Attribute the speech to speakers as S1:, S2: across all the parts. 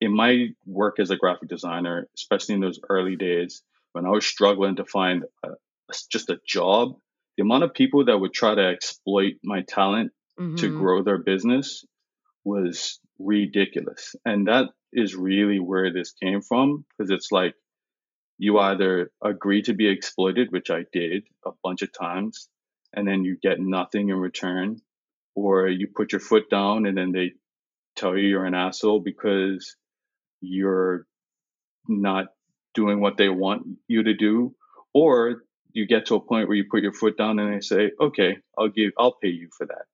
S1: in my work as a graphic designer, especially in those early days when I was struggling to find a, just a job, the amount of people that would try to exploit my talent mm-hmm. to grow their business was ridiculous. And that is really where this came from because it's like you either agree to be exploited, which I did a bunch of times, and then you get nothing in return, or you put your foot down and then they tell you you're an asshole because you're not doing what they want you to do, or you get to a point where you put your foot down and they say, "Okay, I'll give, I'll pay you for that,"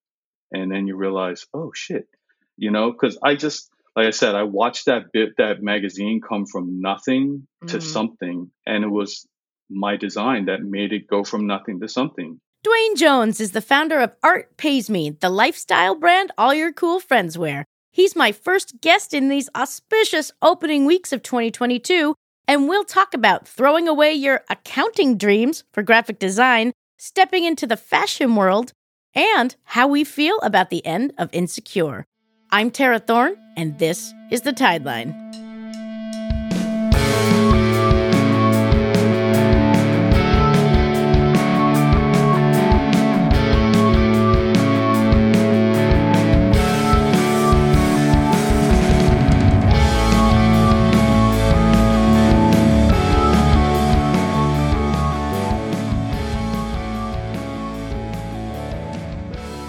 S1: and then you realize, "Oh shit," you know, because I just like I said, I watched that bit that magazine come from nothing to mm. something, and it was my design that made it go from nothing to something.
S2: Dwayne Jones is the founder of Art Pays Me, the lifestyle brand all your cool friends wear. He's my first guest in these auspicious opening weeks of 2022, and we'll talk about throwing away your accounting dreams for graphic design, stepping into the fashion world, and how we feel about the end of Insecure. I'm Tara Thorne, and this is the Tideline.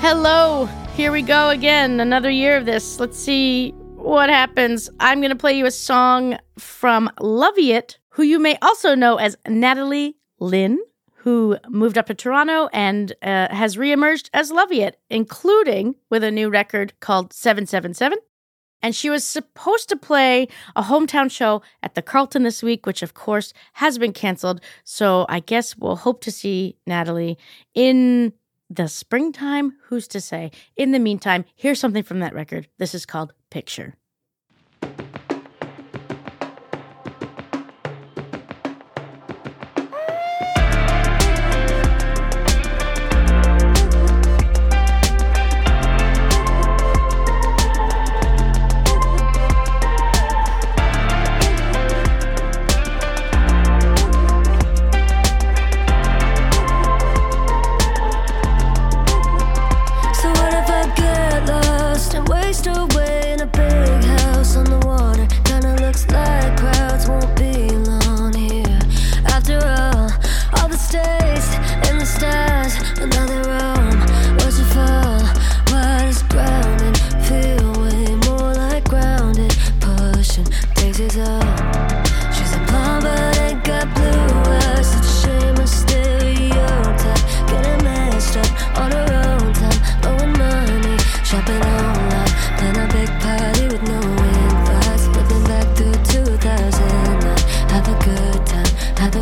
S2: Hello, here we go again. Another year of this. Let's see what happens. I'm going to play you a song from Loviet, who you may also know as Natalie Lynn, who moved up to Toronto and uh, has reemerged as Loviet, including with a new record called 777. And she was supposed to play a hometown show at the Carlton this week, which of course has been canceled. So I guess we'll hope to see Natalie in the springtime, who's to say? In the meantime, here's something from that record. This is called Picture.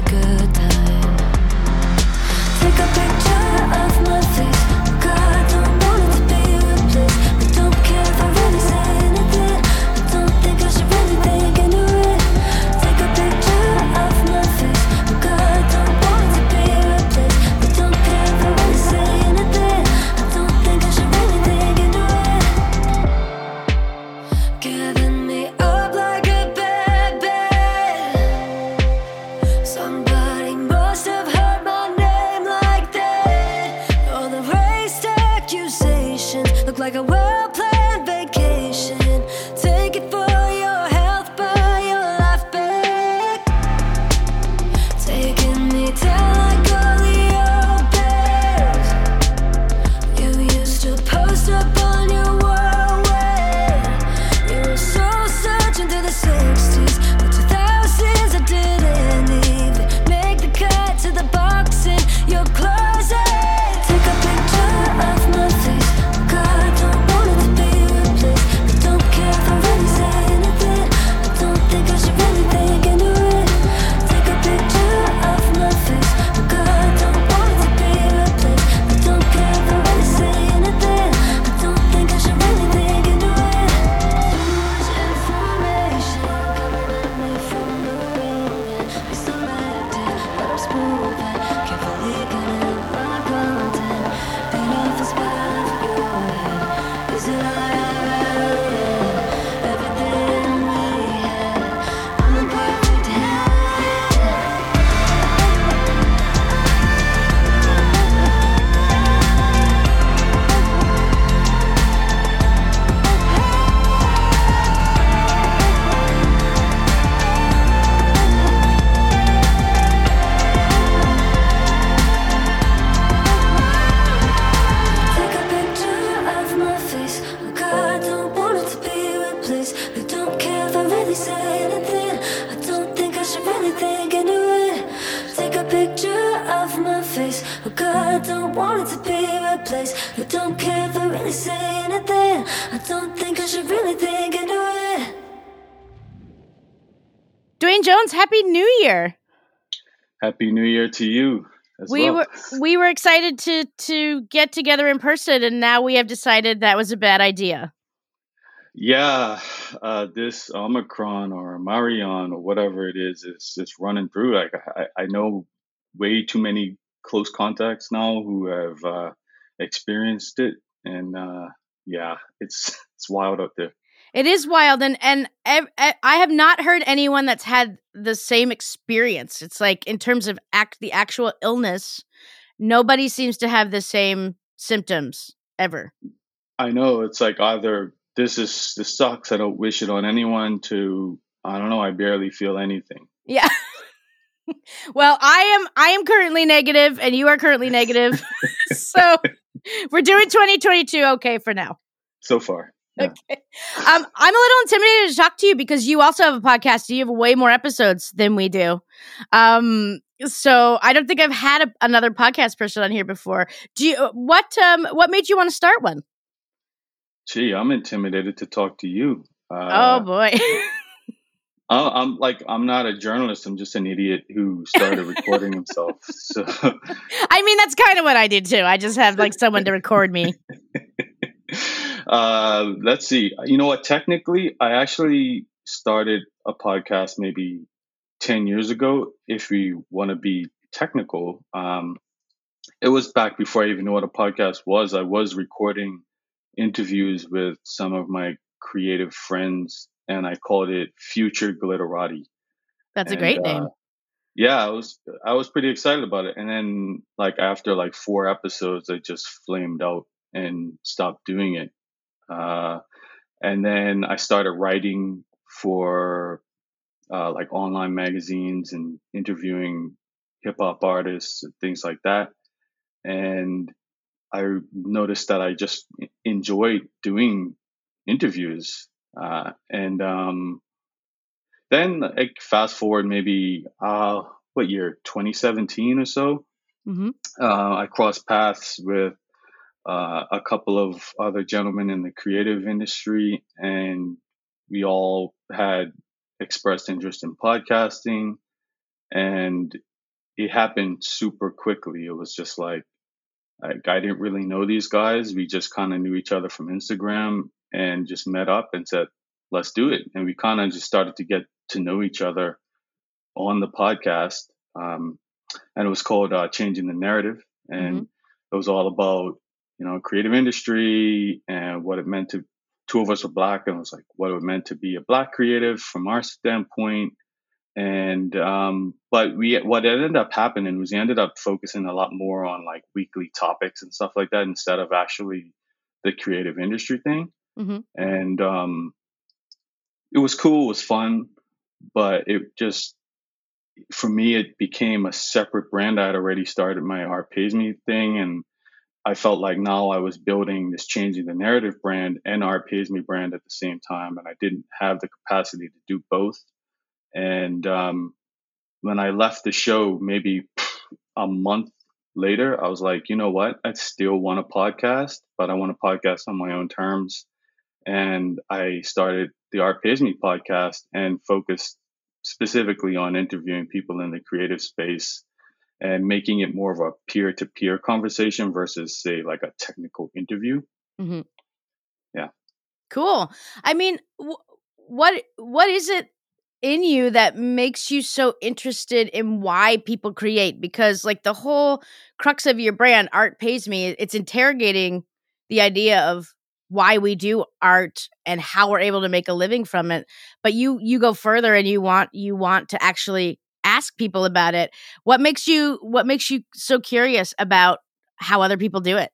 S2: good time. Happy New Year
S1: to you.
S2: we
S1: well.
S2: were we were excited to to get together in person, and now we have decided that was a bad idea.
S1: Yeah, uh, this Omicron or Marion or whatever it is is just running through. Like I, I know way too many close contacts now who have uh, experienced it, and uh, yeah, it's it's wild out there.
S2: It is wild, and and I have not heard anyone that's had the same experience. It's like in terms of act the actual illness, nobody seems to have the same symptoms ever.
S1: I know it's like either this is this sucks. I don't wish it on anyone. To I don't know. I barely feel anything.
S2: Yeah. well, I am I am currently negative, and you are currently negative. so we're doing 2022 okay for now.
S1: So far.
S2: Okay. Um, I'm a little intimidated to talk to you because you also have a podcast. You have way more episodes than we do. Um, so I don't think I've had a, another podcast person on here before. Do you? What um, What made you want to start one?
S1: Gee, I'm intimidated to talk to you.
S2: Uh, oh boy.
S1: I'm like I'm not a journalist. I'm just an idiot who started recording himself. So
S2: I mean, that's kind of what I did too. I just have like someone to record me.
S1: Uh, let's see. You know what? Technically, I actually started a podcast maybe 10 years ago, if we want to be technical. Um, it was back before I even knew what a podcast was. I was recording interviews with some of my creative friends, and I called it Future Glitterati.
S2: That's and, a great uh, name.
S1: Yeah, I was I was pretty excited about it, and then like after like four episodes, I just flamed out and stopped doing it. Uh, and then I started writing for uh, like online magazines and interviewing hip hop artists and things like that. And I noticed that I just enjoyed doing interviews. Uh, and um, then, like, fast forward maybe uh, what year, 2017 or so, mm-hmm. uh, I crossed paths with uh, a couple of other gentlemen in the creative industry, and we all had expressed interest in podcasting. And it happened super quickly. It was just like, like I didn't really know these guys. We just kind of knew each other from Instagram and just met up and said, let's do it. And we kind of just started to get to know each other on the podcast. Um, and it was called uh, Changing the Narrative. And mm-hmm. it was all about you know, creative industry and what it meant to, two of us were black and it was like what it meant to be a black creative from our standpoint. And, um, but we, what ended up happening was we ended up focusing a lot more on like weekly topics and stuff like that instead of actually the creative industry thing. Mm-hmm. And, um, it was cool, it was fun, but it just, for me, it became a separate brand. I had already started my Art Pays Me thing and I felt like now I was building this changing the narrative brand and Art Pays Me brand at the same time, and I didn't have the capacity to do both. And um, when I left the show, maybe a month later, I was like, you know what? I still want a podcast, but I want a podcast on my own terms. And I started the Art Pays Me podcast and focused specifically on interviewing people in the creative space and making it more of a peer to peer conversation versus, say, like a technical interview. Mm-hmm. Yeah.
S2: Cool. I mean, what what is it in you that makes you so interested in why people create? Because like the whole crux of your brand, art pays me. It's interrogating the idea of why we do art and how we're able to make a living from it but you you go further and you want you want to actually ask people about it. What makes you what makes you so curious about how other people do it?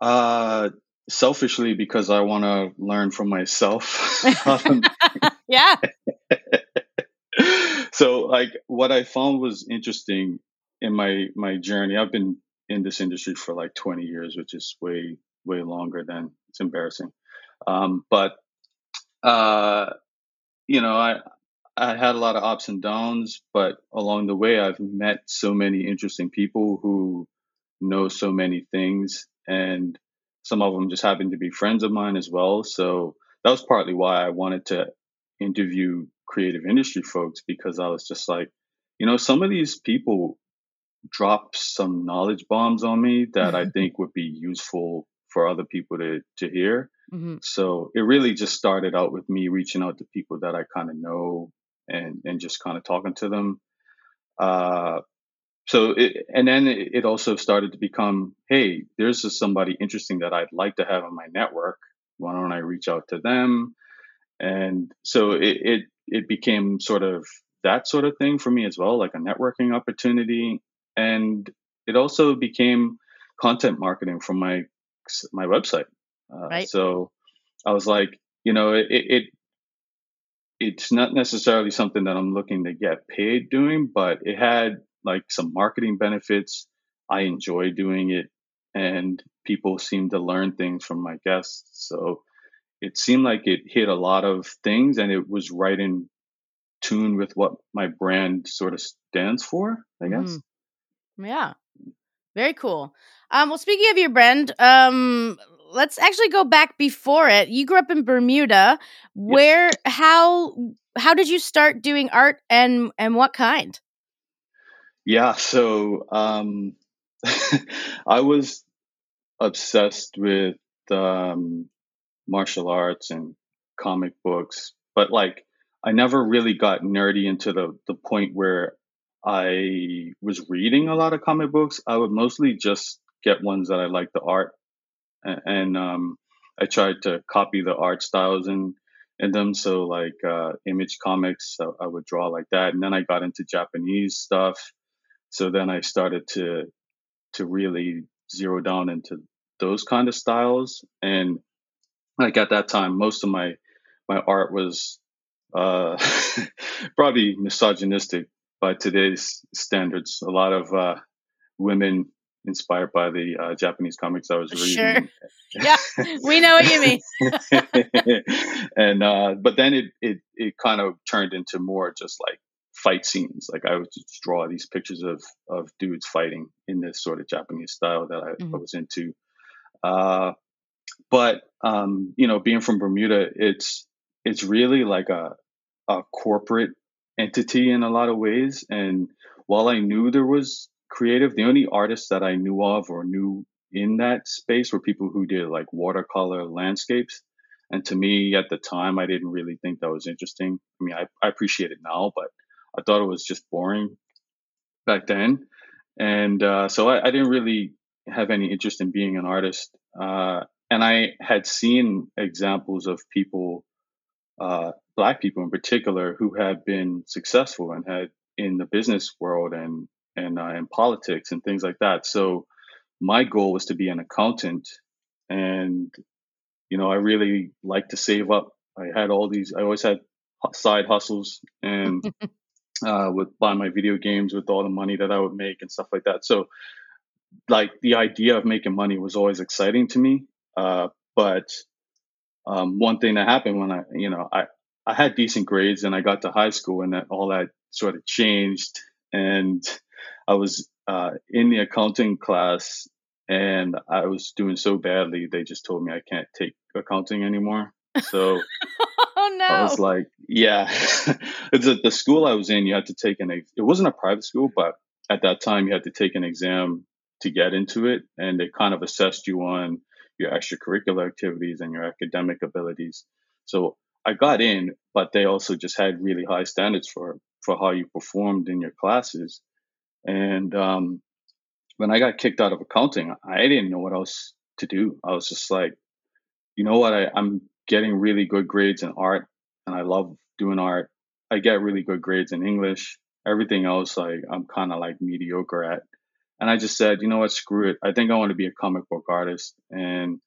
S1: Uh selfishly because I want to learn from myself.
S2: yeah.
S1: so like what I found was interesting in my my journey. I've been in this industry for like 20 years, which is way way longer than it's embarrassing. Um, but uh, you know, I I had a lot of ups and downs, but along the way, I've met so many interesting people who know so many things, and some of them just happen to be friends of mine as well. So that was partly why I wanted to interview creative industry folks because I was just like, you know, some of these people drop some knowledge bombs on me that I think would be useful for other people to to hear. Mm-hmm. So it really just started out with me reaching out to people that I kind of know and and just kind of talking to them. Uh, so it, and then it also started to become, hey, there's just somebody interesting that I'd like to have on my network. Why don't I reach out to them? And so it it, it became sort of that sort of thing for me as well, like a networking opportunity. And it also became content marketing from my my website. Uh, right. So I was like, you know, it, it it's not necessarily something that I'm looking to get paid doing, but it had like some marketing benefits. I enjoy doing it, and people seem to learn things from my guests. So it seemed like it hit a lot of things, and it was right in tune with what my brand sort of stands for. I guess.
S2: Mm. Yeah. Very cool. Um, well, speaking of your brand, um, let's actually go back before it. You grew up in Bermuda. Where, yes. how, how did you start doing art, and and what kind?
S1: Yeah, so um, I was obsessed with um, martial arts and comic books, but like I never really got nerdy into the the point where I was reading a lot of comic books. I would mostly just get ones that I liked the art, and, um, I tried to copy the art styles in in them. So like uh, image comics, I, I would draw like that, and then I got into Japanese stuff. So then I started to to really zero down into those kind of styles, and like at that time, most of my my art was uh, probably misogynistic by today's standards. A lot of uh, women inspired by the uh, Japanese comics I was reading.
S2: Sure. yeah, we know what you
S1: mean. and uh, but then it it it kind of turned into more just like fight scenes. Like I would just draw these pictures of of dudes fighting in this sort of Japanese style that I, mm-hmm. I was into. Uh, but um, you know, being from Bermuda, it's it's really like a a corporate entity in a lot of ways. And while I knew there was creative, the only artists that I knew of or knew in that space were people who did like watercolor landscapes. And to me at the time, I didn't really think that was interesting. I mean, I, I appreciate it now, but I thought it was just boring back then. And uh, so I, I, didn't really have any interest in being an artist. Uh, and I had seen examples of people uh, black people in particular who had been successful and had in the business world and and uh, in politics and things like that. So my goal was to be an accountant, and you know I really like to save up. I had all these. I always had side hustles and uh, would buy my video games with all the money that I would make and stuff like that. So like the idea of making money was always exciting to me. Uh, but um, one thing that happened when I, you know, I, I had decent grades and I got to high school and that all that sort of changed. And I was uh, in the accounting class and I was doing so badly, they just told me I can't take accounting anymore. So
S2: oh, no.
S1: I was like, yeah, it's a, the school I was in. You had to take an, it wasn't a private school, but at that time you had to take an exam to get into it. And they kind of assessed you on your extracurricular activities and your academic abilities. So I got in, but they also just had really high standards for for how you performed in your classes. And um, when I got kicked out of accounting, I didn't know what else to do. I was just like, you know what? I, I'm getting really good grades in art, and I love doing art. I get really good grades in English. Everything else, like I'm kind of like mediocre at. And I just said, you know what? Screw it. I think I want to be a comic book artist, and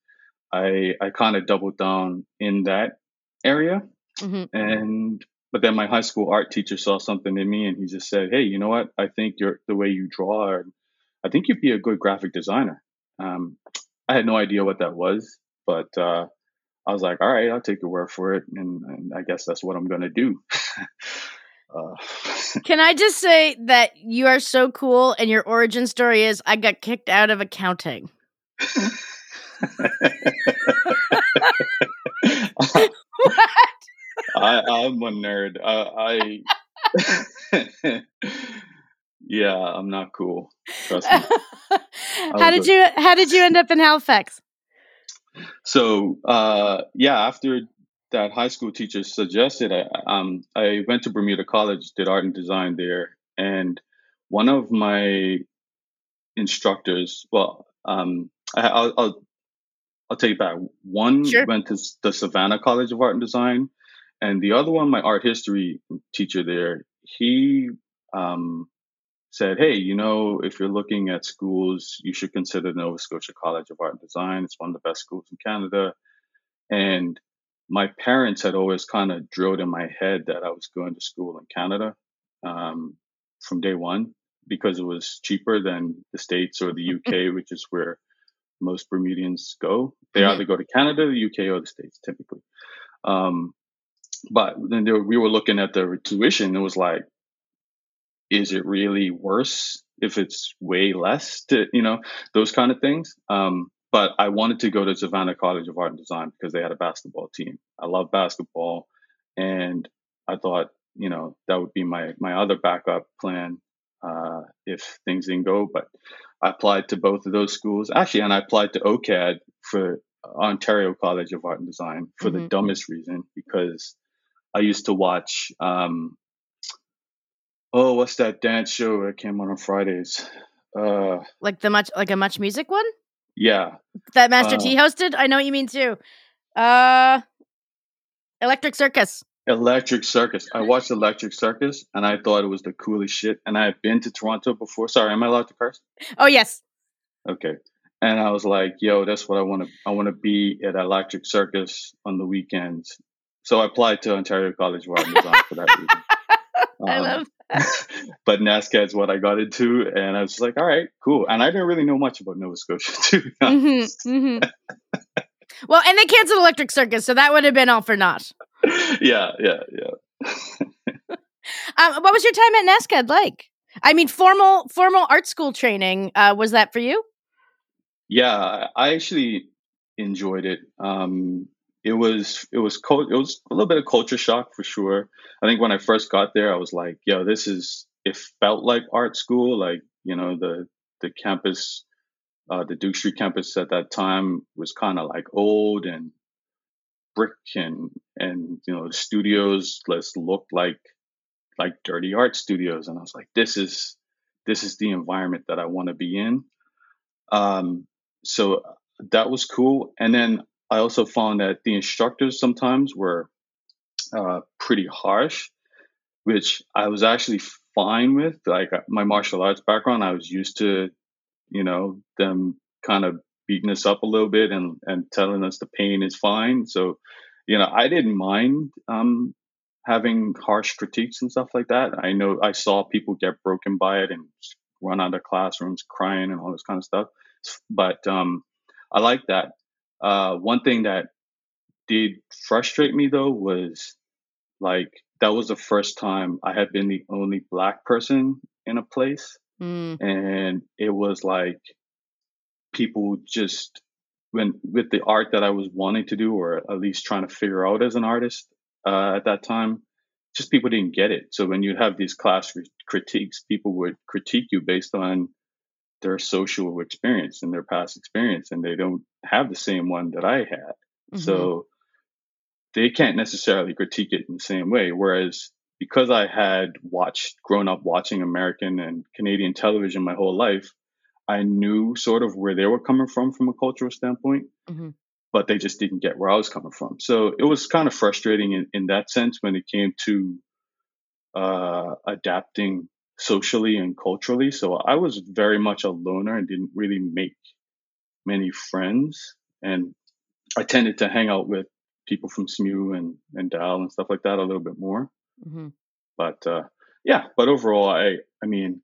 S1: I I kind of doubled down in that area. Mm-hmm. And but then my high school art teacher saw something in me and he just said, Hey, you know what? I think you're the way you draw, I think you'd be a good graphic designer. Um, I had no idea what that was, but uh, I was like, all right, I'll take your word for it. And, and I guess that's what I'm going to do. Uh,
S2: Can I just say that you are so cool and your origin story is I got kicked out of accounting.
S1: I, I'm a nerd. I, I yeah, I'm not cool. Trust me.
S2: how did you How did you end up in Halifax?
S1: So uh, yeah, after that high school teacher suggested, I um I went to Bermuda College, did art and design there, and one of my instructors, well, um, I, will I'll I'll take it back. One
S2: Sure.
S1: went to the Savannah College of Art and Design, and the other one, my art history teacher there, he um, said, "Hey, you know, if you're looking at schools, you should consider Nova Scotia College of Art and Design. It's one of the best schools in Canada." And my parents had always kind of drilled in my head that I was going to school in Canada um, from day one because it was cheaper than the States or the UK, which is where most Bermudians go. They either go to Canada, the UK, or the States typically. Um, but then there, we were looking at the tuition. It was like, is it really worse if it's way less to, you know, those kind of things? Um, but I wanted to go to Savannah College of Art and Design because they had a basketball team. I love basketball. And I thought, you know, that would be my, my other backup plan uh, if things didn't go. But I applied to both of those schools actually, and I applied to OCAD for Ontario College of Art and Design for the
S2: Mhm.
S1: dumbest reason because I used to watch. Um, oh, what's that dance show that came on on Fridays? Uh,
S2: Like the much like a MuchMusic one
S1: yeah,
S2: that Master
S1: Uh,
S2: T hosted. I know what you mean too. Uh, Electric Circus.
S1: Electric Circus. I watched Electric Circus and I thought it was the coolest shit. And I've been to Toronto before. Sorry, am I allowed to curse?
S2: Oh yes.
S1: Okay. And I was like, yo, that's what I want to, I want to be at Electric Circus on the weekends. So I applied to Ontario College of Art and Design for that reason.
S2: I
S1: Um,
S2: love.
S1: but NSCAD's what I got into. And I was like, all right, cool. And I didn't really know much about Nova Scotia, too.
S2: hmm hmm well, and they canceled Electric Circus, so that would have been all for naught.
S1: yeah, yeah, yeah.
S2: Um, what was your time at NSCAD like? I mean, formal formal art school training. Uh, was that for you?
S1: Yeah, I I actually enjoyed it. Um, it was it was cul- it was a little bit of culture shock for sure. I think when I first got there, I was like, "Yo, this is." It felt like art school, like you know the the campus, uh, the Duke Street campus at that time was kind of like old and brick and and you know the studios just looked like like dirty art studios, and I was like, "This is this is the environment that I want to be in." Um, so that was cool. And then I also found that the instructors sometimes were uh, pretty harsh, which I was actually fine with. Like uh, my martial arts background, I was used to, you know, them kind of beating us up a little bit and, and telling us the pain is fine. So, you know, I didn't mind um, having harsh critiques and stuff like that. I know I saw people get broken by it and run out of classrooms crying and all this kind of stuff. But um, I like that. Uh, one thing that did frustrate me though was like that was the first time I had been the only black person in a place,
S2: Mm.
S1: and it was like people just when with the art that I was wanting to do, or at least trying to figure out as an artist uh, at that time, just people didn't get it. So when you have these class cri- critiques, people would critique you based on their social experience and their past experience, and they don't have the same one that I had.
S2: Mhm.
S1: So they can't necessarily critique it in the same way. Whereas because I had watched, grown up watching American and Canadian television my whole life, I knew sort of where they were coming from from a cultural standpoint,
S2: Mhm.
S1: but they just didn't get where I was coming from. So it was kind of frustrating in, in that sense when it came to uh, adapting socially and culturally. So I was very much a loner and didn't really make many friends. And I tended to hang out with people from SMU and, and Dal and stuff like that a little bit more.
S2: Mhm.
S1: But uh, yeah, but overall, I I mean,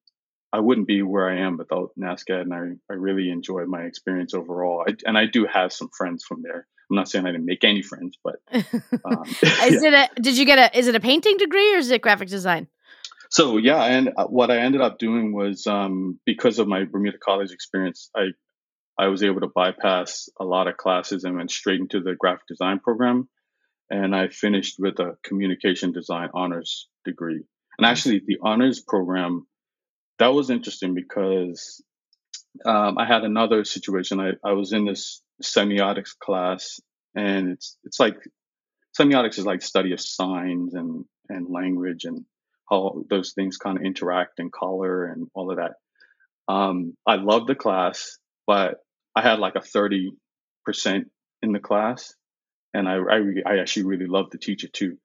S1: I wouldn't be where I am without NSCAD, and I, I really enjoyed my experience overall. I, and I do have some friends from there. I'm not saying I didn't make any friends, but um,
S2: Is it a? Did you get a? Is it a painting degree or is it graphic design?
S1: So yeah, and uh, what I ended up doing was um, because of my Bermuda College experience, I I was able to bypass a lot of classes and went straight into the graphic design program, and I finished with a communication design honors degree. And actually, the honors program that was interesting because um, I had another situation. I, I was in this semiotics class, and it's it's like semiotics is like study of signs and and language and how those things kind of interact and color and all of that. Um, I loved the class, but I had like a thirty percent in the class, and I I, I actually really loved the teacher too.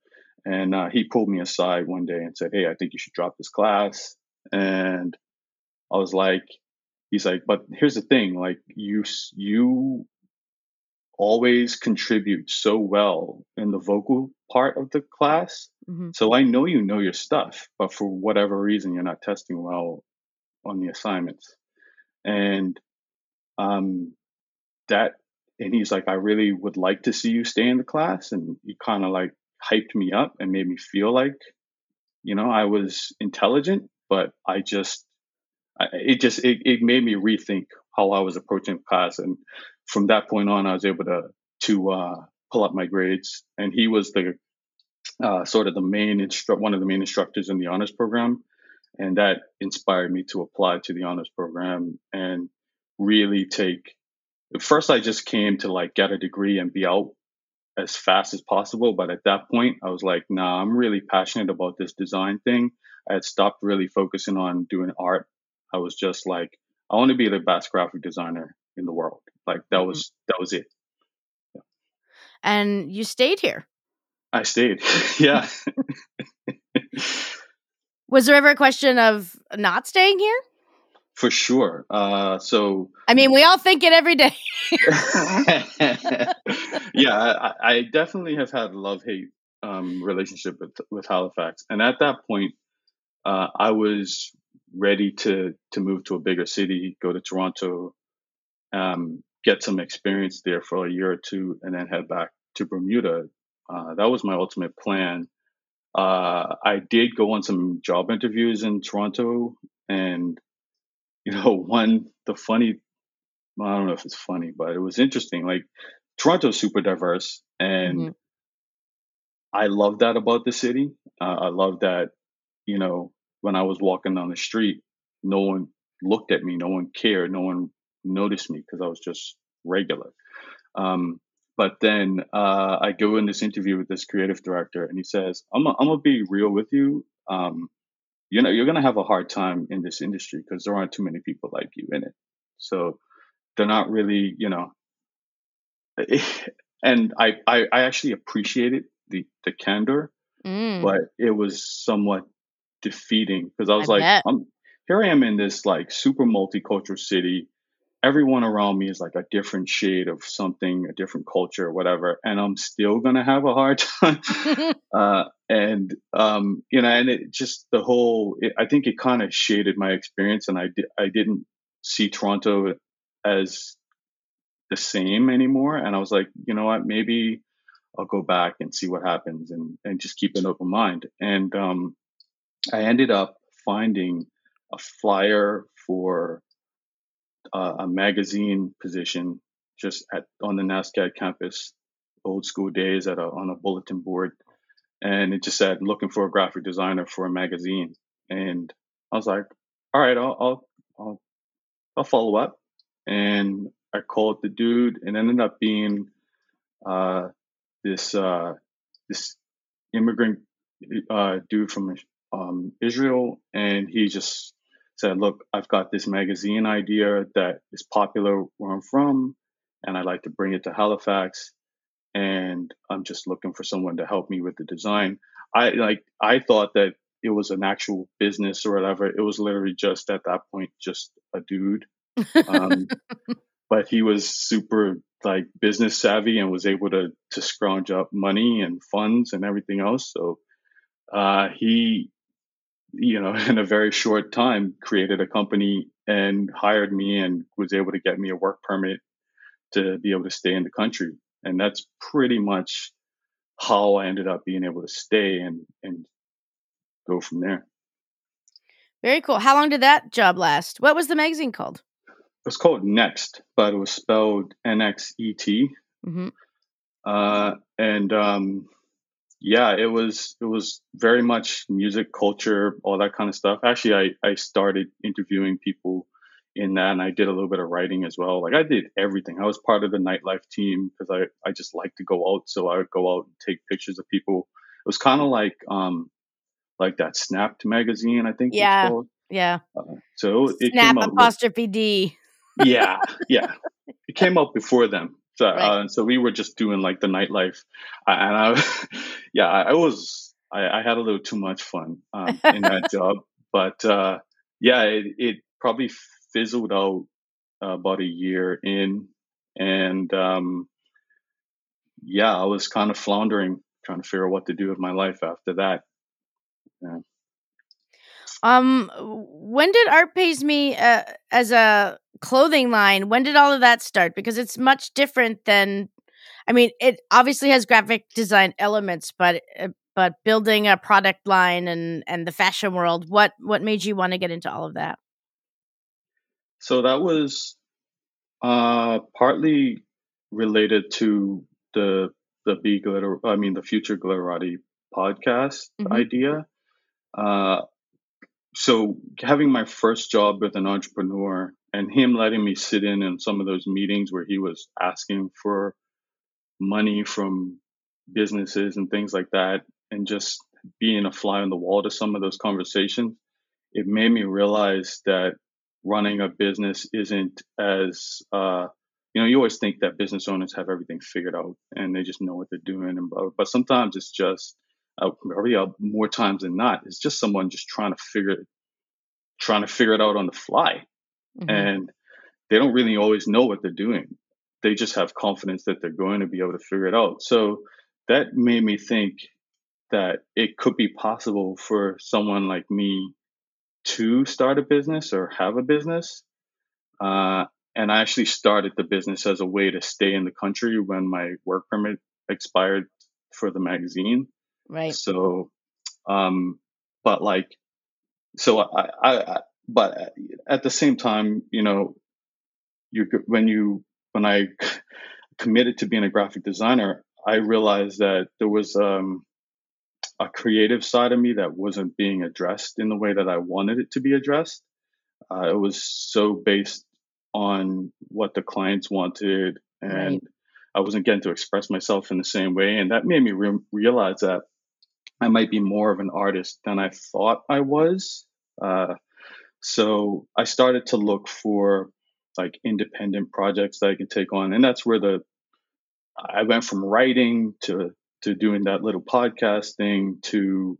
S1: And uh, he pulled me aside one day and said, "Hey, I think you should drop this class." And I was like, he's like, but here's the thing, like you, you always contribute so well in the vocal part of the class. Mm-hmm. So I know you know your stuff, but for whatever reason, you're not testing well on the assignments. And, um, that, and he's like, I really would like to see you stay in the class. And he kind of like hyped me up and made me feel like, you know, I was intelligent, but I just it just it, it made me rethink how I was approaching class, and from that point on, I was able to to uh, pull up my grades. And he was the uh, sort of the main instru- one of the main instructors in the honors program, and that inspired me to apply to the honors program and really take. First, I just came to like get a degree and be out as fast as possible. But at that point, I was like, nah, I'm really passionate about this design thing. I had stopped really focusing on doing art I was just like, I want to be the best graphic designer in the world. Like that mm-hmm. was that was it.
S2: Yeah. And you stayed here.
S1: I stayed. yeah.
S2: was there ever a question of not staying here?
S1: For sure. Uh, so
S2: I mean, we all think it every day.
S1: yeah, I, I, definitely have had a love hate um, relationship with with Halifax, and at that point, uh, I was ready to to move to a bigger city, go to Toronto, um, get some experience there for a year or two, and then head back to Bermuda. Uh, that was my ultimate plan. Uh, I did go on some job interviews in Toronto, and you know, one the funny, well, I don't know if it's funny, but it was interesting. Like Toronto's super diverse, and mm-hmm. I love that about the city. Uh, I love that, you know, when I was walking down the street, no one looked at me, no one cared, no one noticed me because I was just regular. Um, but then uh, I go in this interview with this creative director, and he says, "I'm I'm gonna be real with you. Um, you know, you're gonna have a hard time in this industry because there aren't too many people like you in it. So they're not really, you know." and I, I, I actually appreciated the the candor, mm. but it was somewhat defeating because I was I like, I'm, here I am in this like super multicultural city. Everyone around me is like a different shade of something, a different culture, whatever, and I'm still gonna have a hard time. uh, and um, you know, and it just the whole. It, I think it kind of shaded my experience, and I di- I didn't see Toronto as the same anymore. And I was like, you know what, maybe I'll go back and see what happens, and and just keep an open mind. And um, I ended up finding a flyer for uh, a magazine position just at on the NSCAD campus, old school days at a, on a bulletin board, and it just said looking for a graphic designer for a magazine, and I was like, all right, I'll I'll I'll, I'll follow up, and I called the dude, and ended up being uh, this uh, this immigrant uh, dude from um, Israel, and he just said, "Look, I've got this magazine idea that is popular where I'm from, and I'd like to bring it to Halifax, and I'm just looking for someone to help me with the design." I like I thought that it was an actual business or whatever. It was literally just at that point just a dude, um, but he was super like business savvy and was able to to scrounge up money and funds and everything else. So uh, he you know, in a very short time, created a company and hired me and was able to get me a work permit to be able to stay in the country. And that's pretty much how I ended up being able to stay and, and go from there.
S2: Very cool. How long did that job last? What was the magazine called?
S1: It was called Next, but it was spelled N X E T.
S2: Mm-hmm.
S1: Uh, and um, yeah, it was it was very much music, culture, all that kind of stuff. Actually, I I started interviewing people in that, and I did a little bit of writing as well. Like I did everything. I was part of the nightlife team because I I just like to go out, so I would go out and take pictures of people. It was kind of like um like that Snapped magazine, I think.
S2: Yeah, yeah.
S1: Uh, so it
S2: Snap
S1: came out
S2: apostrophe D.
S1: Yeah, yeah. It came out before them. So,
S2: Right.
S1: uh, so we were just doing like the nightlife, uh, and I, yeah, I, I was, I, I had a little too much fun um, in that job, but uh, yeah, it, it probably fizzled out uh, about a year in, and um, yeah, I was kind of floundering, trying to figure out what to do with my life after that.
S2: Um, when did Art Pays Me uh, as a clothing line? When did all of that start? Because it's much different than, I mean, it obviously has graphic design elements, but uh, but building a product line and and the fashion world. What what made you want to get into all of that?
S1: So that was uh, partly related to the the Be Glitter, I mean the Future Glitterati podcast
S2: Mhm.
S1: idea. Uh, so having my first job with an entrepreneur and him letting me sit in in some of those meetings where he was asking for money from businesses and things like that, and just being a fly on the wall to some of those conversations, it made me realize that running a business isn't as uh, you know you always think that business owners have everything figured out and they just know what they're doing and blah, but sometimes it's just uh, probably more times than not. It's just someone just trying to figure trying to figure it out on the fly
S2: Mhm.
S1: and they don't really always know what they're doing they just have confidence that they're going to be able to figure it out so that made me think that it could be possible for someone like me to start a business or have a business. Uh, and I actually started the business as a way to stay in the country when my work permit expired for the magazine.
S2: Right.
S1: So, um, but like, so I, I, I, but at the same time, you know, you when you when I committed to being a graphic designer, I realized that there was um, a creative side of me that wasn't being addressed in the way that I wanted it to be addressed. Uh, it was so based on what the clients wanted, and
S2: Right.
S1: I wasn't getting to express myself in the same way. And that made me re- realize that I might be more of an artist than I thought I was. Uh, so I started to look for like independent projects that I can take on, and that's where the I went from writing to to doing that little podcast thing to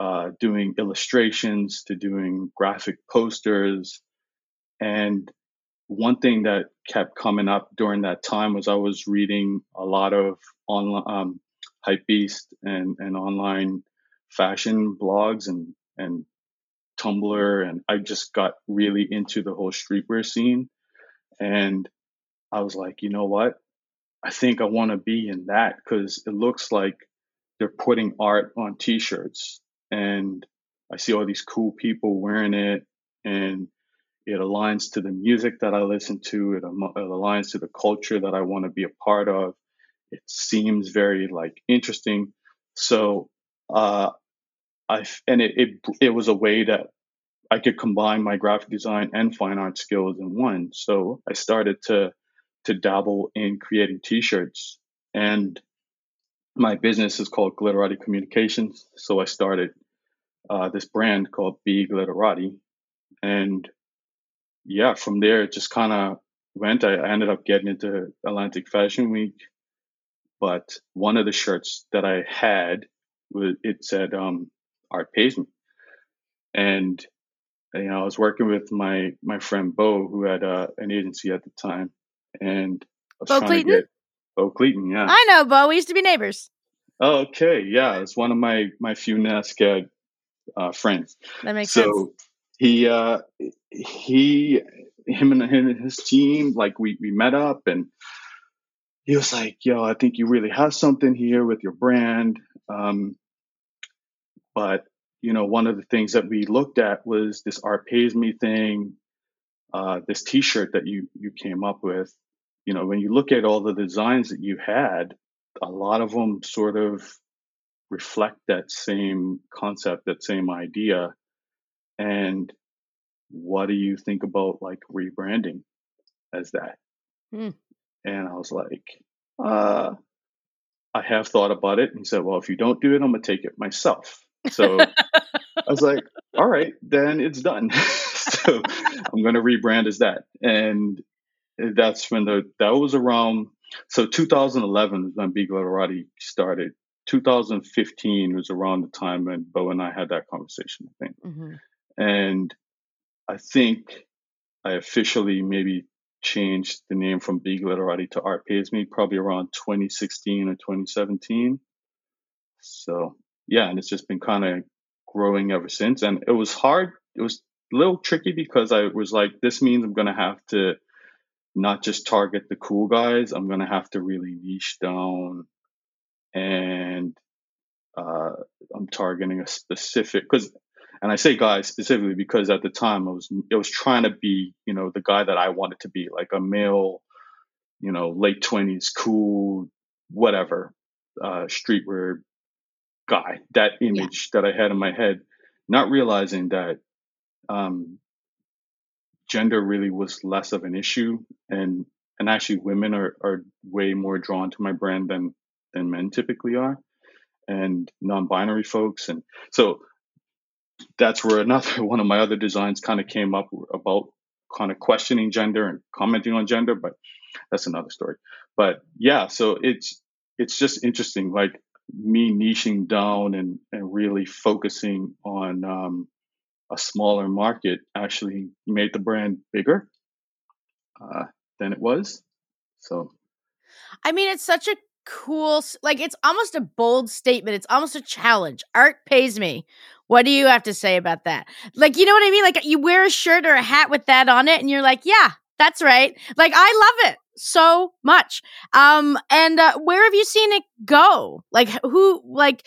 S1: uh, doing illustrations to doing graphic posters. And one thing that kept coming up during that time was I was reading a lot of online um, hypebeast and and online fashion blogs and and Tumblr, and I just got really into the whole streetwear scene. And I was like, you know what? I think I want to be in that because it looks like they're putting art on t-shirts and I see all these cool people wearing it and it aligns to the music that I listen to. It, it aligns to the culture that I want to be a part of. It seems very like interesting. So, uh, I, and it, it, it was a way that I could combine my graphic design and fine art skills in one. So I started to, to dabble in creating t-shirts and my business is called Glitterati Communications. So I started uh, this brand called Be Glitterati. And yeah, from there, it just kind of went. I, I ended up getting into Atlantic Fashion Week. But one of the shirts that I had, it said um, Art Pays Me. And you know, I was working with my my friend Bo, who had uh, an agency at the time, and I was
S2: Bo Cleaton?
S1: to get Bo Cleaton, yeah.
S2: I know, Bo. We used to be neighbors.
S1: Oh, okay, yeah, it's one of my my few NSCAD uh, friends.
S2: That makes
S1: so
S2: sense.
S1: he uh, he him and him and his team like we we met up and he was like, "Yo, I think you really have something here with your brand." Um, but you know, one of the things that we looked at was this art pays me thing, uh, this T-shirt that you you came up with. You know, when you look at all the designs that you had, a lot of them sort of reflect that same concept, that same idea. And what do you think about like rebranding as that? Mm. And I was like, uh, I have thought about it. And he said, Well, if you don't do it, I'm gonna take it myself. So I was like, all right, then it's done. so I'm gonna rebrand as that. And that's when the that was around so 2011 when Be Glitterati started. 2015 was around the time when Bo and I had that conversation, I think. Mm-hmm. And I think I officially maybe changed the name from Be Glitterati to Art Pays Me probably around 2016 or 2017. So yeah, and it's just been kind of growing ever since. And it was hard. It was a little tricky because I was like, this means I'm going to have to not just target the cool guys. I'm going to have to really niche down and uh, I'm targeting a specific because and I say guys specifically because at the time I was I was trying to be you know the guy that I wanted to be like a male you know late twenties cool whatever uh, streetwear guy that image yeah. that I had in my head not realizing that um, gender really was less of an issue and and actually women are, are way more drawn to my brand than than men typically are and non-binary folks and so that's where another one of my other designs kind of came up about kind of questioning gender and commenting on gender but that's another story but yeah so it's it's just interesting like me niching down and and really focusing on um, a smaller market actually made the brand bigger uh, than it was. So
S2: i mean it's such a cool like it's almost a bold statement. It's almost a challenge. Art pays me. What do you have to say about that? Like you know what i mean? Like you wear a shirt or a hat with that on it and you're like yeah that's right like i love it so much um and uh, where have you seen it go like who like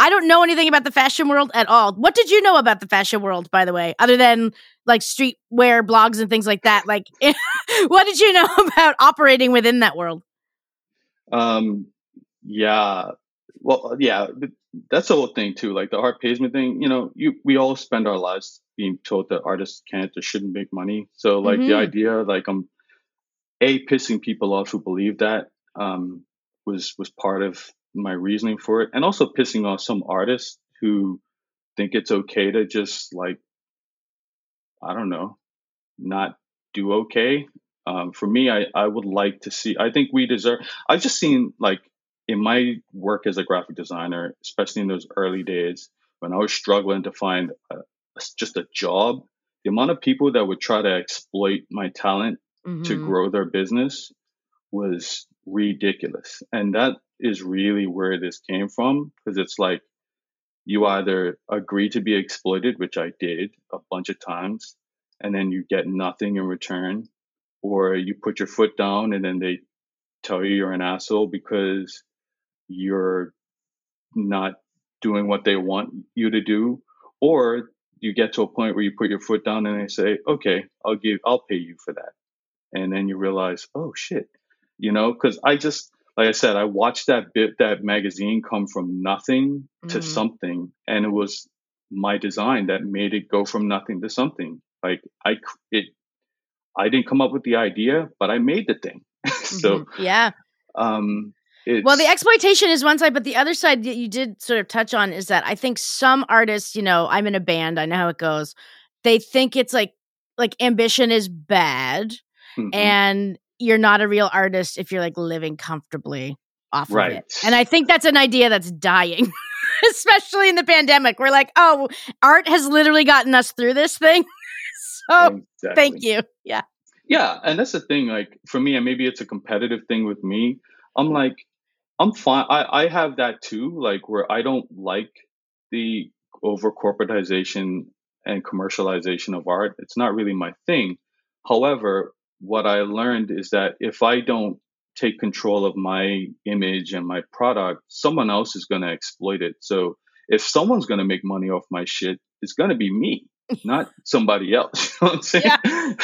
S2: I don't know anything about the fashion world at all. What did you know about the fashion world, by the way, other than like streetwear blogs and things like that? Like, what did you know about operating within that world?
S1: Um, yeah. Well, yeah, that's the whole thing too. Like the art pays me thing, you know, you we all spend our lives being told that artists can't or shouldn't make money. So like mm-hmm. the idea, like I'm a pissing people off who believe that um, was was part of my reasoning for it, and also pissing off some artists who think it's okay to just like I don't know, not do okay um, for me, I, I would like to see, I think we deserve, I've just seen like in my work as a graphic designer, especially in those early days when I was struggling to find a, just a job, the amount of people that would try to exploit my talent mm-hmm. to grow their business was ridiculous. And that is really where this came from because it's like you either agree to be exploited, which I did a bunch of times, and then you get nothing in return, or you put your foot down and then they tell you you're an asshole because you're not doing what they want you to do or you get to a point where you put your foot down and they say okay i'll give i'll pay you for that and then you realize oh shit you know because i just like i said i watched that bit that magazine come from nothing to mm. something and it was my design that made it go from nothing to something like i it I didn't come up with the idea, but I made the thing. so
S2: mm-hmm. yeah. Um, well, the exploitation is one side, but the other side that you did sort of touch on is that I think some artists, you know, I'm in a band, I know how it goes. They think it's like like ambition is bad, mm-hmm. and you're not a real artist if you're like living comfortably off right. of it. And I think that's an idea that's dying, especially in the pandemic. We're like, oh, art has literally gotten us through this thing. so exactly. thank you. Yeah.
S1: Yeah, and that's the thing. Like for me, and maybe it's a competitive thing with me. I'm like, I'm fine. I I have that too. Like where I don't like the over corporatization and commercialization of art. It's not really my thing. However, what I learned is that if I don't take control of my image and my product, someone else is going to exploit it. So if someone's going to make money off my shit, it's going to be me, not somebody else. You know what I'm saying? Yeah.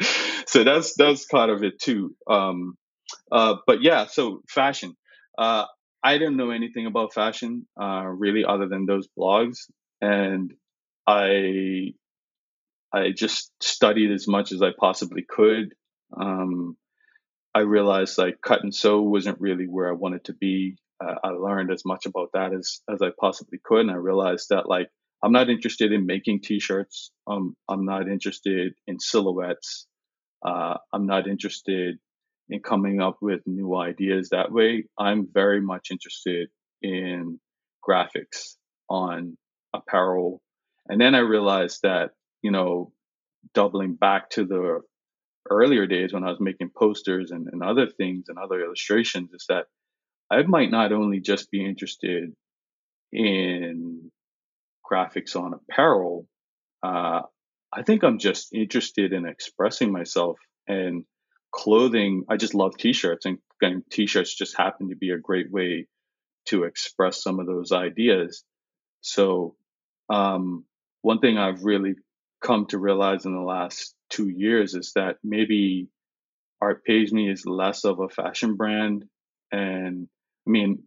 S1: so that's that's kind of it too. Um, uh, but yeah, so fashion. Uh, I didn't know anything about fashion uh, really, other than those blogs, and I I just studied as much as I possibly could. Um, I realized like cut and sew wasn't really where I wanted to be. Uh, I learned as much about that as as I possibly could, and I realized that like I'm not interested in making t-shirts. Um, I'm not interested in silhouettes. Uh, I'm not interested in coming up with new ideas that way. I'm very much interested in graphics on apparel. And then I realized that, you know, doubling back to the earlier days when I was making posters and, and other things and other illustrations is that I might not only just be interested in graphics on apparel. Uh, I think I'm just interested in expressing myself and clothing. I just love t-shirts and, and t-shirts just happen to be a great way to express some of those ideas. So, um, one thing I've really come to realize in the last two years is that maybe Art Pays Me is less of a fashion brand. And I mean,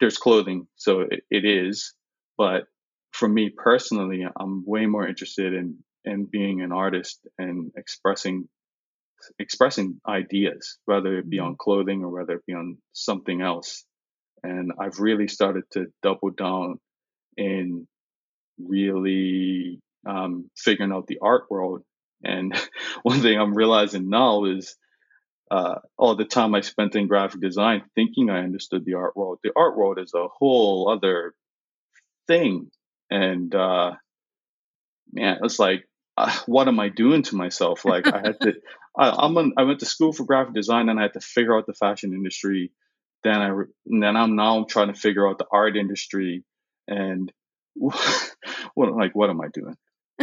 S1: there's clothing, so it, it is, but for me personally, I'm way more interested in in being an artist and expressing expressing ideas, whether it be on clothing or whether it be on something else. And I've really started to double down in really um, figuring out the art world. And one thing I'm realizing now is uh, all the time I spent in graphic design thinking I understood the art world. The art world is a whole other thing and uh, man, it's like, uh, what am I doing to myself? Like I had to, I, am I went to school for graphic design, and I had to figure out the fashion industry. Then I, then I'm now trying to figure out the art industry, and what, like, what am I doing?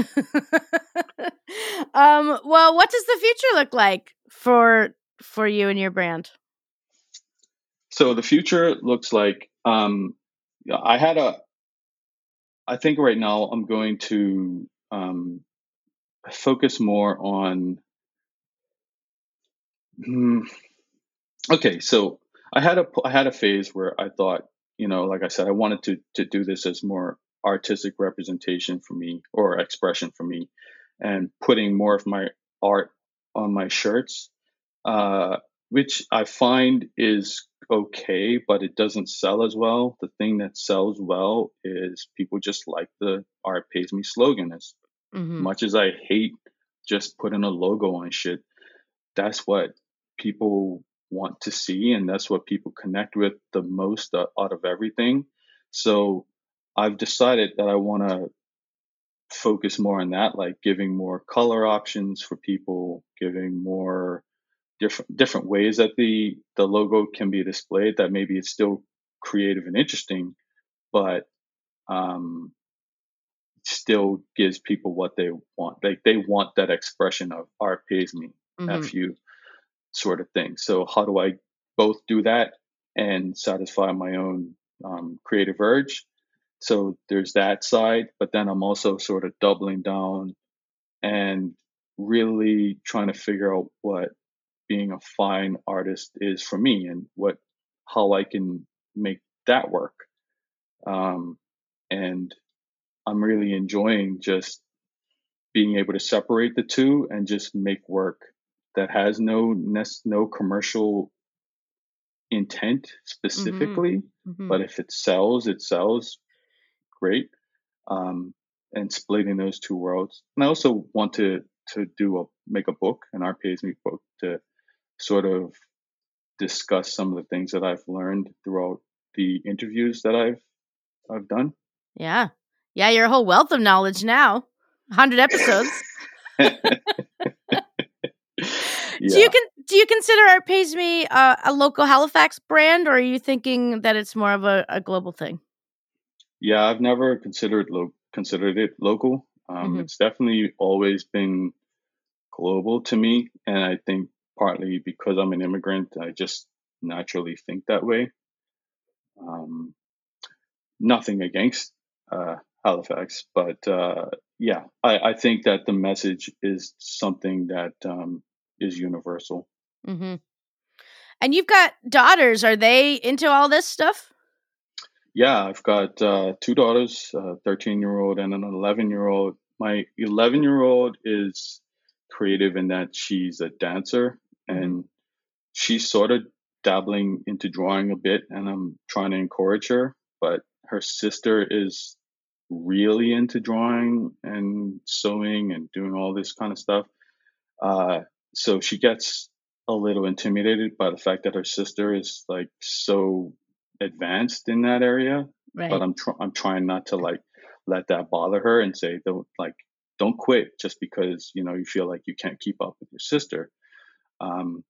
S2: um, well, what does the future look like for for you and your brand?
S1: So the future looks like um, I had a I think right now I'm going to um, focus more on. Hmm, okay, so I had a I had a phase where I thought, you know, like I said, I wanted to to do this as more artistic representation for me or expression for me, and putting more of my art on my shirts, uh, which I find is okay, but it doesn't sell as well. The thing that sells well is people just like the art pays me slogan. As mm-hmm. much as I hate just putting a logo on shit, that's what people want to see, and that's what people connect with the most out of everything. So I've decided that I want to focus more on that, like giving more color options for people, giving more different different ways that the the logo can be displayed that maybe it's still creative and interesting but um, still gives people what they want like they want that expression of art pays me mm-hmm. fu sort of thing so how do i both do that and satisfy my own um, creative urge so there's that side but then i'm also sort of doubling down and really trying to figure out what being a fine artist is for me and what how I can make that work. Um, and I'm really enjoying just being able to separate the two and just make work that has no no commercial intent specifically, mm-hmm. Mm-hmm. but if it sells, it sells great. Um, and splitting those two worlds. And I also want to to do a make a book, an Art Pays Me book to sort of discuss some of the things that I've learned throughout the interviews that I've I've done.
S2: Yeah. Yeah, you're a whole wealth of knowledge now. 100 episodes. yeah. Do you con- do you consider Art Pays Me uh, a local Halifax brand, or are you thinking that it's more of a, a global thing?
S1: Yeah, I've never considered lo- considered it local. Um, mm-hmm. It's definitely always been global to me, and I think partly because I'm an immigrant, I just naturally think that way. Um, nothing against uh, Halifax, but uh, yeah, I, I, think that the message is something that um, is universal.
S2: Mm-hmm. And you've got daughters. Are they into all this stuff?
S1: Yeah, I've got uh, two daughters, a 13 year old and an 11 year old. My 11 year old is creative in that she's a dancer mm-hmm. and she's sort of dabbling into drawing a bit, and I'm trying to encourage her. But her sister is really into drawing and sewing and doing all this kind of stuff. Uh, so she gets a little intimidated by the fact that her sister is like so advanced in that area. Right. But I'm tr- I'm trying not to like let that bother her and say don't like don't quit just because you know you feel like you can't keep up with your sister. Um,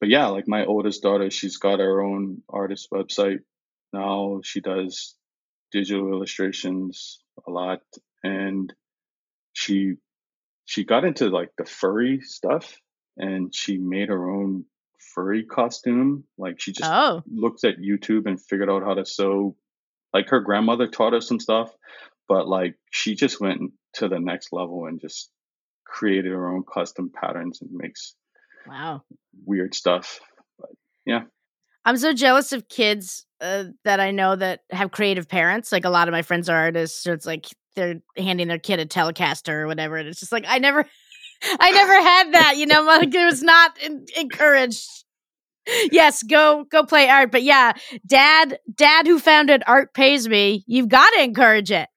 S1: but yeah, like my oldest daughter, she's got her own artist website now. She does digital illustrations a lot, and she she got into like the furry stuff, and she made her own furry costume. Like she just oh. looked at YouTube and figured out how to sew. Like her grandmother taught her some stuff, but like she just went to the next level and just created her own custom patterns and makes
S2: wow
S1: weird stuff. But yeah.
S2: I'm so jealous of kids uh, that I know that have creative parents. Like a lot of my friends are artists, so it's like they're handing their kid a Telecaster or whatever, and it's just like I never, I never had that. You know, like it was not encouraged. Yes, go go play art, but yeah, dad, dad who founded Art Pays Me. You've got to encourage it.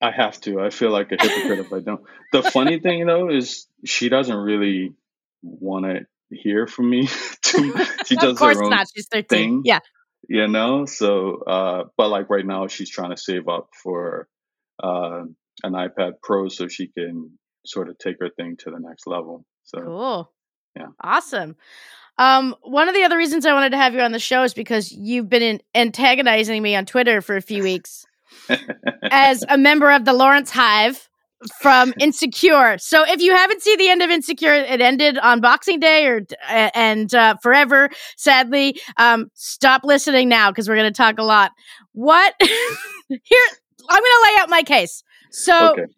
S1: I have to. I feel like a hypocrite if I don't. The funny thing though is she doesn't really want to hear from me. she does
S2: of course
S1: her own
S2: not. She's 13.
S1: Thing,
S2: yeah.
S1: You know, so uh but like right now she's trying to save up for uh an iPad Pro so she can sort of take her thing to the next level. So
S2: cool.
S1: Yeah.
S2: Awesome. Um, one of the other reasons I wanted to have you on the show is because you've been in, antagonizing me on Twitter for a few weeks as a member of the Lawrence Hive from Insecure. So if you haven't seen the end of Insecure, it ended on Boxing Day or and uh, forever. Sadly, um, stop listening now because we're going to talk a lot. What here? I'm going to lay out my case. So. Okay.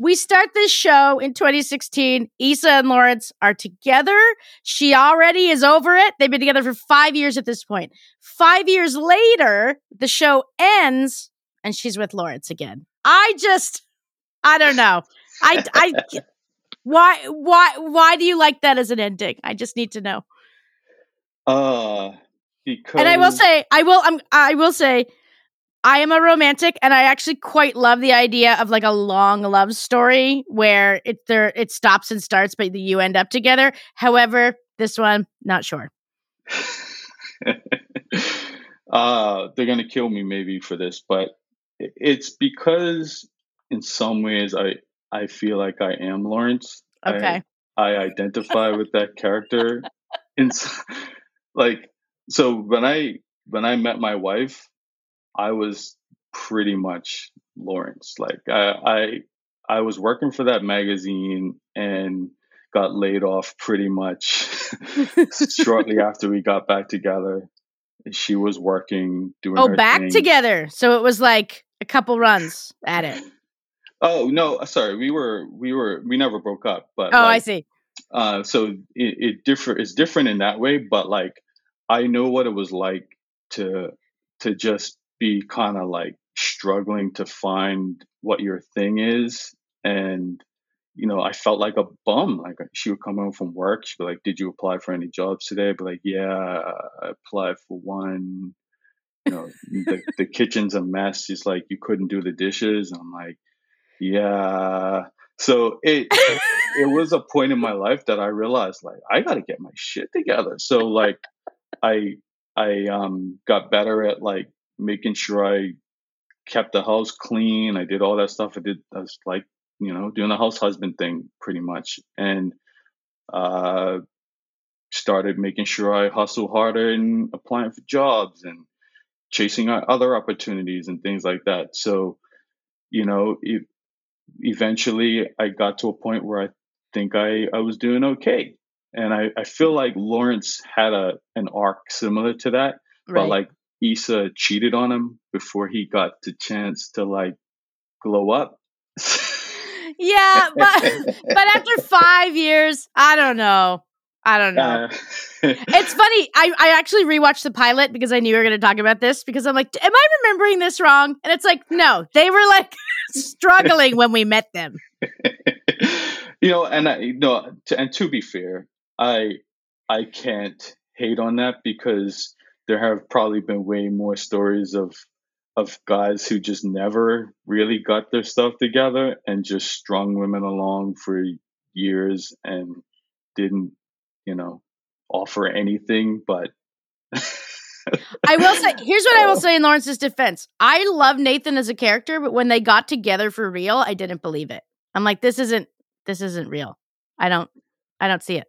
S2: We start this show in 2016. Issa and Lawrence are together. She already is over it. They've been together for five years at this point. Five years later, the show ends and she's with Lawrence again. I just, I don't know. I, I, why, why, why do you like that as an ending? I just need to know.
S1: Uh, because.
S2: And I will say, I will, I'm, I will say, I am a romantic, and I actually quite love the idea of like a long love story where it there it stops and starts, but you end up together. However, this one, not sure.
S1: uh, they're gonna kill me maybe for this, but it's because in some ways I I feel like I am Lawrence.
S2: Okay.
S1: I, I identify with that character. In like so when I when I met my wife, I was pretty much Lawrence. Like I I I was working for that magazine and got laid off pretty much shortly after we got back together. She was working doing.
S2: Oh, back
S1: thing.
S2: together. So it was like a couple runs at it.
S1: Oh no, uh, sorry. We were we were we never broke up, but
S2: oh,
S1: like,
S2: I see.
S1: Uh, so it, it differ it's different in that way, but like I know what it was like to to just be kind of like struggling to find what your thing is, and you know I felt like a bum. Like she would come home from work, she'd be like, "Did you apply for any jobs today?" I'd be like, "Yeah, I applied for one." You know, the the kitchen's a mess. She's like, "You couldn't do the dishes." I'm like yeah. So it it was a point in my life that I realized like I got to get my shit together. So like I I um got better at like making sure I kept the house clean. I did all that stuff. I did I was like, you know, doing the house husband thing pretty much and uh started making sure I hustle harder and applying for jobs and chasing other opportunities and things like that. So, you know, it, eventually I got to a point where I think I, I was doing okay. And I, I feel like Lawrence had a an arc similar to that. Right. But like Issa cheated on him before he got the chance to like glow up.
S2: yeah, but but after five years, I don't know. I don't know. Uh, it's funny. I, I actually rewatched the pilot because I knew we were going to talk about this because I'm like, am I remembering this wrong? And it's like, no, they were like struggling when we met them.
S1: you know, and I, you know, to, and to be fair, I I can't hate on that because there have probably been way more stories of of guys who just never really got their stuff together and just strung women along for years and didn't, you know, offer anything but
S2: I will say here's what I will say in Lawrence's defense. I love Nathan as a character, but when they got together for real, I didn't believe it. I'm like, this isn't this isn't real. I don't I don't see it.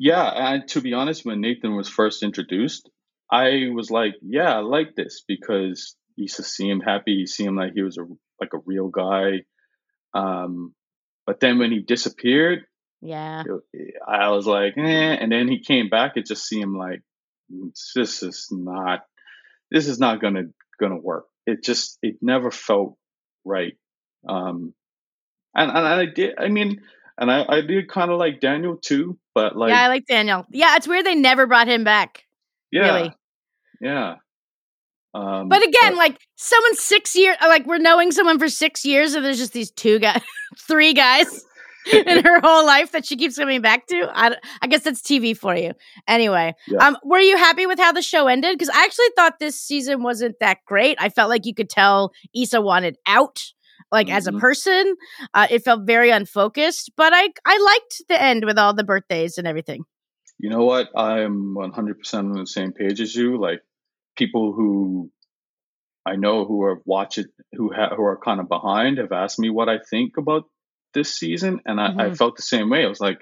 S1: Yeah, and to be honest, when Nathan was first introduced, I was like, yeah, I like this because you see him happy, He seemed like he was a like a real guy. Um, but then when he disappeared,
S2: yeah,
S1: I was like, eh. And then he came back, it just seemed like this is not this is not gonna gonna work. It just it never felt right. Um, and and I did. I mean, and I I did kind of like Daniel too, but like
S2: yeah, I like Daniel. Yeah, it's weird they never brought him back.
S1: Yeah, really. Yeah. Um,
S2: but again, but, like someone six years, like we're knowing someone for six years, and there's just these two guys, three guys in her whole life that she keeps coming back to. I, I guess that's TV for you. Anyway, yeah. um, were you happy with how the show ended? Because I actually thought this season wasn't that great. I felt like you could tell Issa wanted out. Like mm-hmm. as a mm-hmm. person, uh, it felt very unfocused. But I I liked the end with all the birthdays and everything.
S1: You know what? I'm 100 percent on the same page as you. Like people who I know who are watch it, who ha- who are kind of behind, have asked me what I think about this season, and I, mm-hmm. I felt the same way. I was like,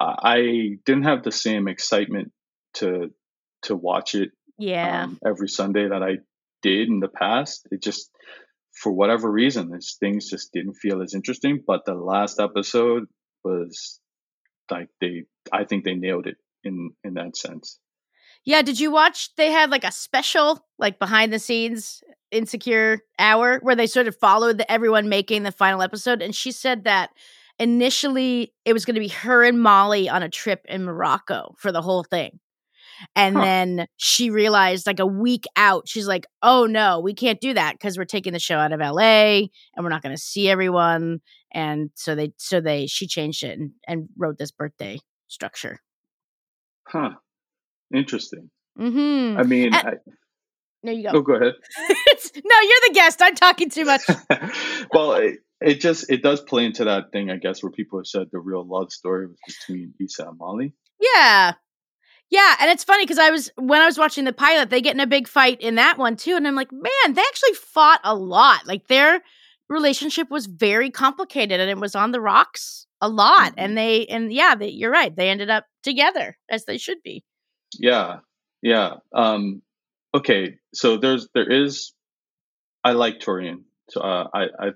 S1: I didn't have the same excitement to to watch it,
S2: yeah, um,
S1: every Sunday that I did in the past. It just, for whatever reason, this things just didn't feel as interesting. But the last episode was like they, I think they nailed it in in that sense.
S2: Yeah, did you watch? They had like a special, like behind the scenes insecure hour where they sort of followed the, everyone making the final episode, and she said that initially it was going to be her and Molly on a trip in Morocco for the whole thing. And huh. then she realized like a week out, she's like, oh no, we can't do that because we're taking the show out of LA and we're not going to see everyone. And so they, so they, she changed it and, and wrote this birthday structure.
S1: Huh. Interesting.
S2: Mm-hmm.
S1: I mean, and, I,
S2: no, you go.
S1: Oh, go ahead.
S2: no, you're the guest. I'm talking too much.
S1: well, it, it, just it does play into that thing, I guess, where people have said the real love story was between Issa and Molly.
S2: Yeah, yeah, and it's funny because I was when I was watching the pilot, they get in a big fight in that one too, and I'm like, man, they actually fought a lot. Like their relationship was very complicated, and it was on the rocks a lot. Mm-hmm. And they and yeah, they, you're right. They ended up together as they should be.
S1: Yeah, yeah. Um, okay, so there's there is. I like Tori and so uh, I I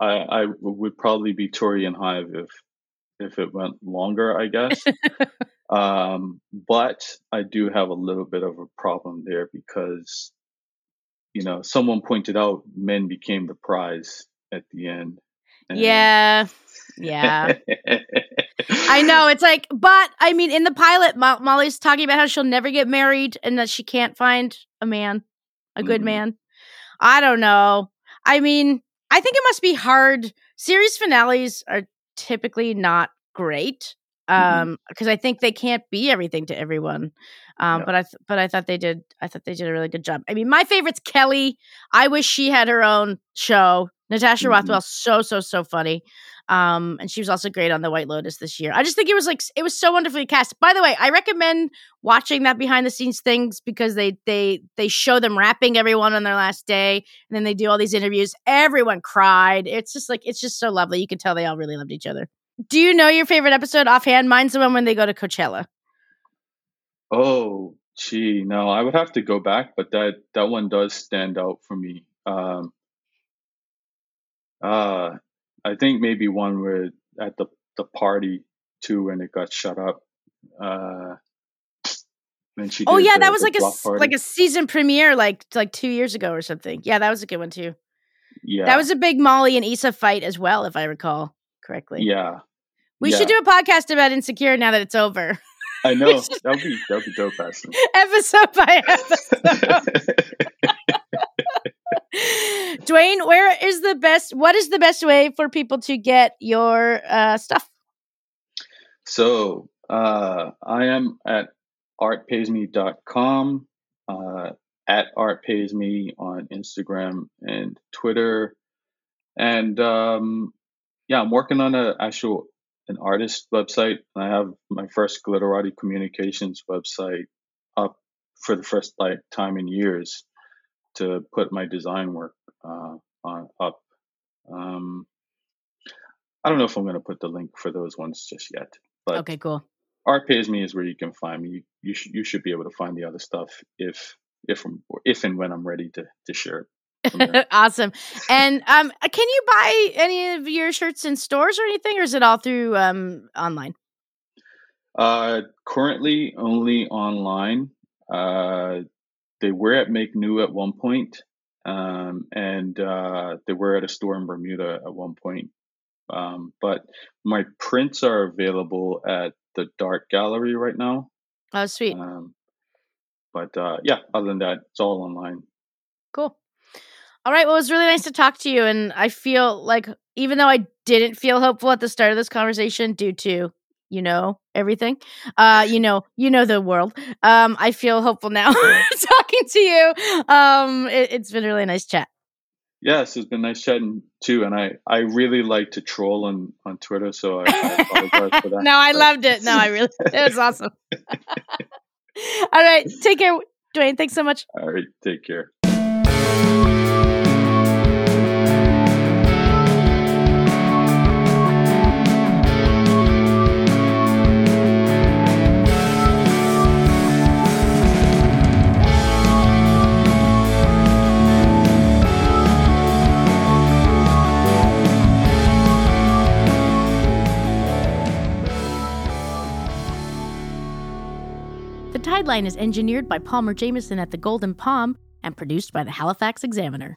S1: I I would probably be Tori and Hive if if it went longer, I guess. um, but I do have a little bit of a problem there because, you know, someone pointed out men became the prize at the end.
S2: And, yeah, yeah. I know. It's like, but I mean, in the pilot, Mo- Molly's talking about how she'll never get married and that she can't find a man, a good mm-hmm. man. I don't know. I mean, I think it must be hard. Series finales are typically not great mm-hmm. um because mm-hmm. I think they can't be everything to everyone. Um yeah. but I th- but I thought they did I thought they did a really good job. I mean, my favorite's Kelly. I wish she had her own show. Natasha mm-hmm. Rothwell so so so funny. Um, and she was also great on the White Lotus this year. I just think it was like it was so wonderfully cast. By the way, I recommend watching that behind the scenes things because they they they show them wrapping everyone on their last day, and then they do all these interviews. Everyone cried. It's just like it's just so lovely. You can tell they all really loved each other. Do you know your favorite episode offhand? Mine's the one when they go to Coachella.
S1: Oh, gee, no, I would have to go back, but that that one does stand out for me. Um, uh, I think maybe one where at the the party too, when it got shut up. Uh,
S2: Oh yeah,
S1: the-
S2: that was like a
S1: party.
S2: like a season premiere like like 2 years ago or something. Yeah, that was a good one too.
S1: yeah.
S2: That was a big Molly and Issa fight as well if I recall correctly.
S1: yeah.
S2: We
S1: yeah.
S2: should do a podcast about Insecure now that it's over.
S1: I know that would be that would be dope, Aston.
S2: episode by episode. Dwayne, where is the best what is the best way for people to get your uh stuff?
S1: So uh, I am at artpaysme.com, uh, at artpaysme on Instagram and Twitter, and um, yeah, I'm working on an actual an artist website. I have my first Glitterati Communications website up for the first like time in years to put my design work uh, on up. Um, I don't know if I'm going to put the link for those ones just yet, but
S2: Okay, cool.
S1: Art Pays Me is where you can find me. You you, sh- you should be able to find the other stuff if if I'm, if and when I'm ready to to share it.
S2: awesome. And um can you buy any of your shirts in stores or anything or is it all through um online?
S1: uh, currently only online. Uh, they were at Make New at one point, um, and uh, they were at a store in Bermuda at one point. Um, but my prints are available at the Dart Gallery right now.
S2: Oh, sweet.
S1: Um, but uh, yeah, other than that, it's all online.
S2: Cool. All right. Well, it was really nice to talk to you. And I feel like even though I didn't feel hopeful at the start of this conversation due to, you know, everything, uh, you know, you know the world. Um, I feel hopeful now talking to you. Um, it, it's been a really nice chat.
S1: Yes, it's been nice chatting too, and I, I really like to troll on, on Twitter, so I, I apologize for that.
S2: no, I loved it. No, I really, it was awesome. All right. Take care, Dwayne. Thanks so much.
S1: All right, take care.
S2: The Tideline is engineered by Palmer Jameson at the Golden Palm and produced by the Halifax Examiner.